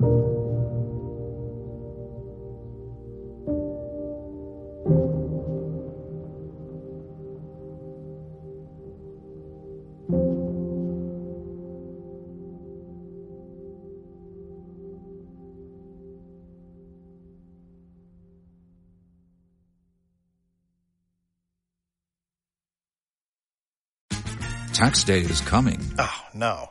Tax day is coming. Oh, no.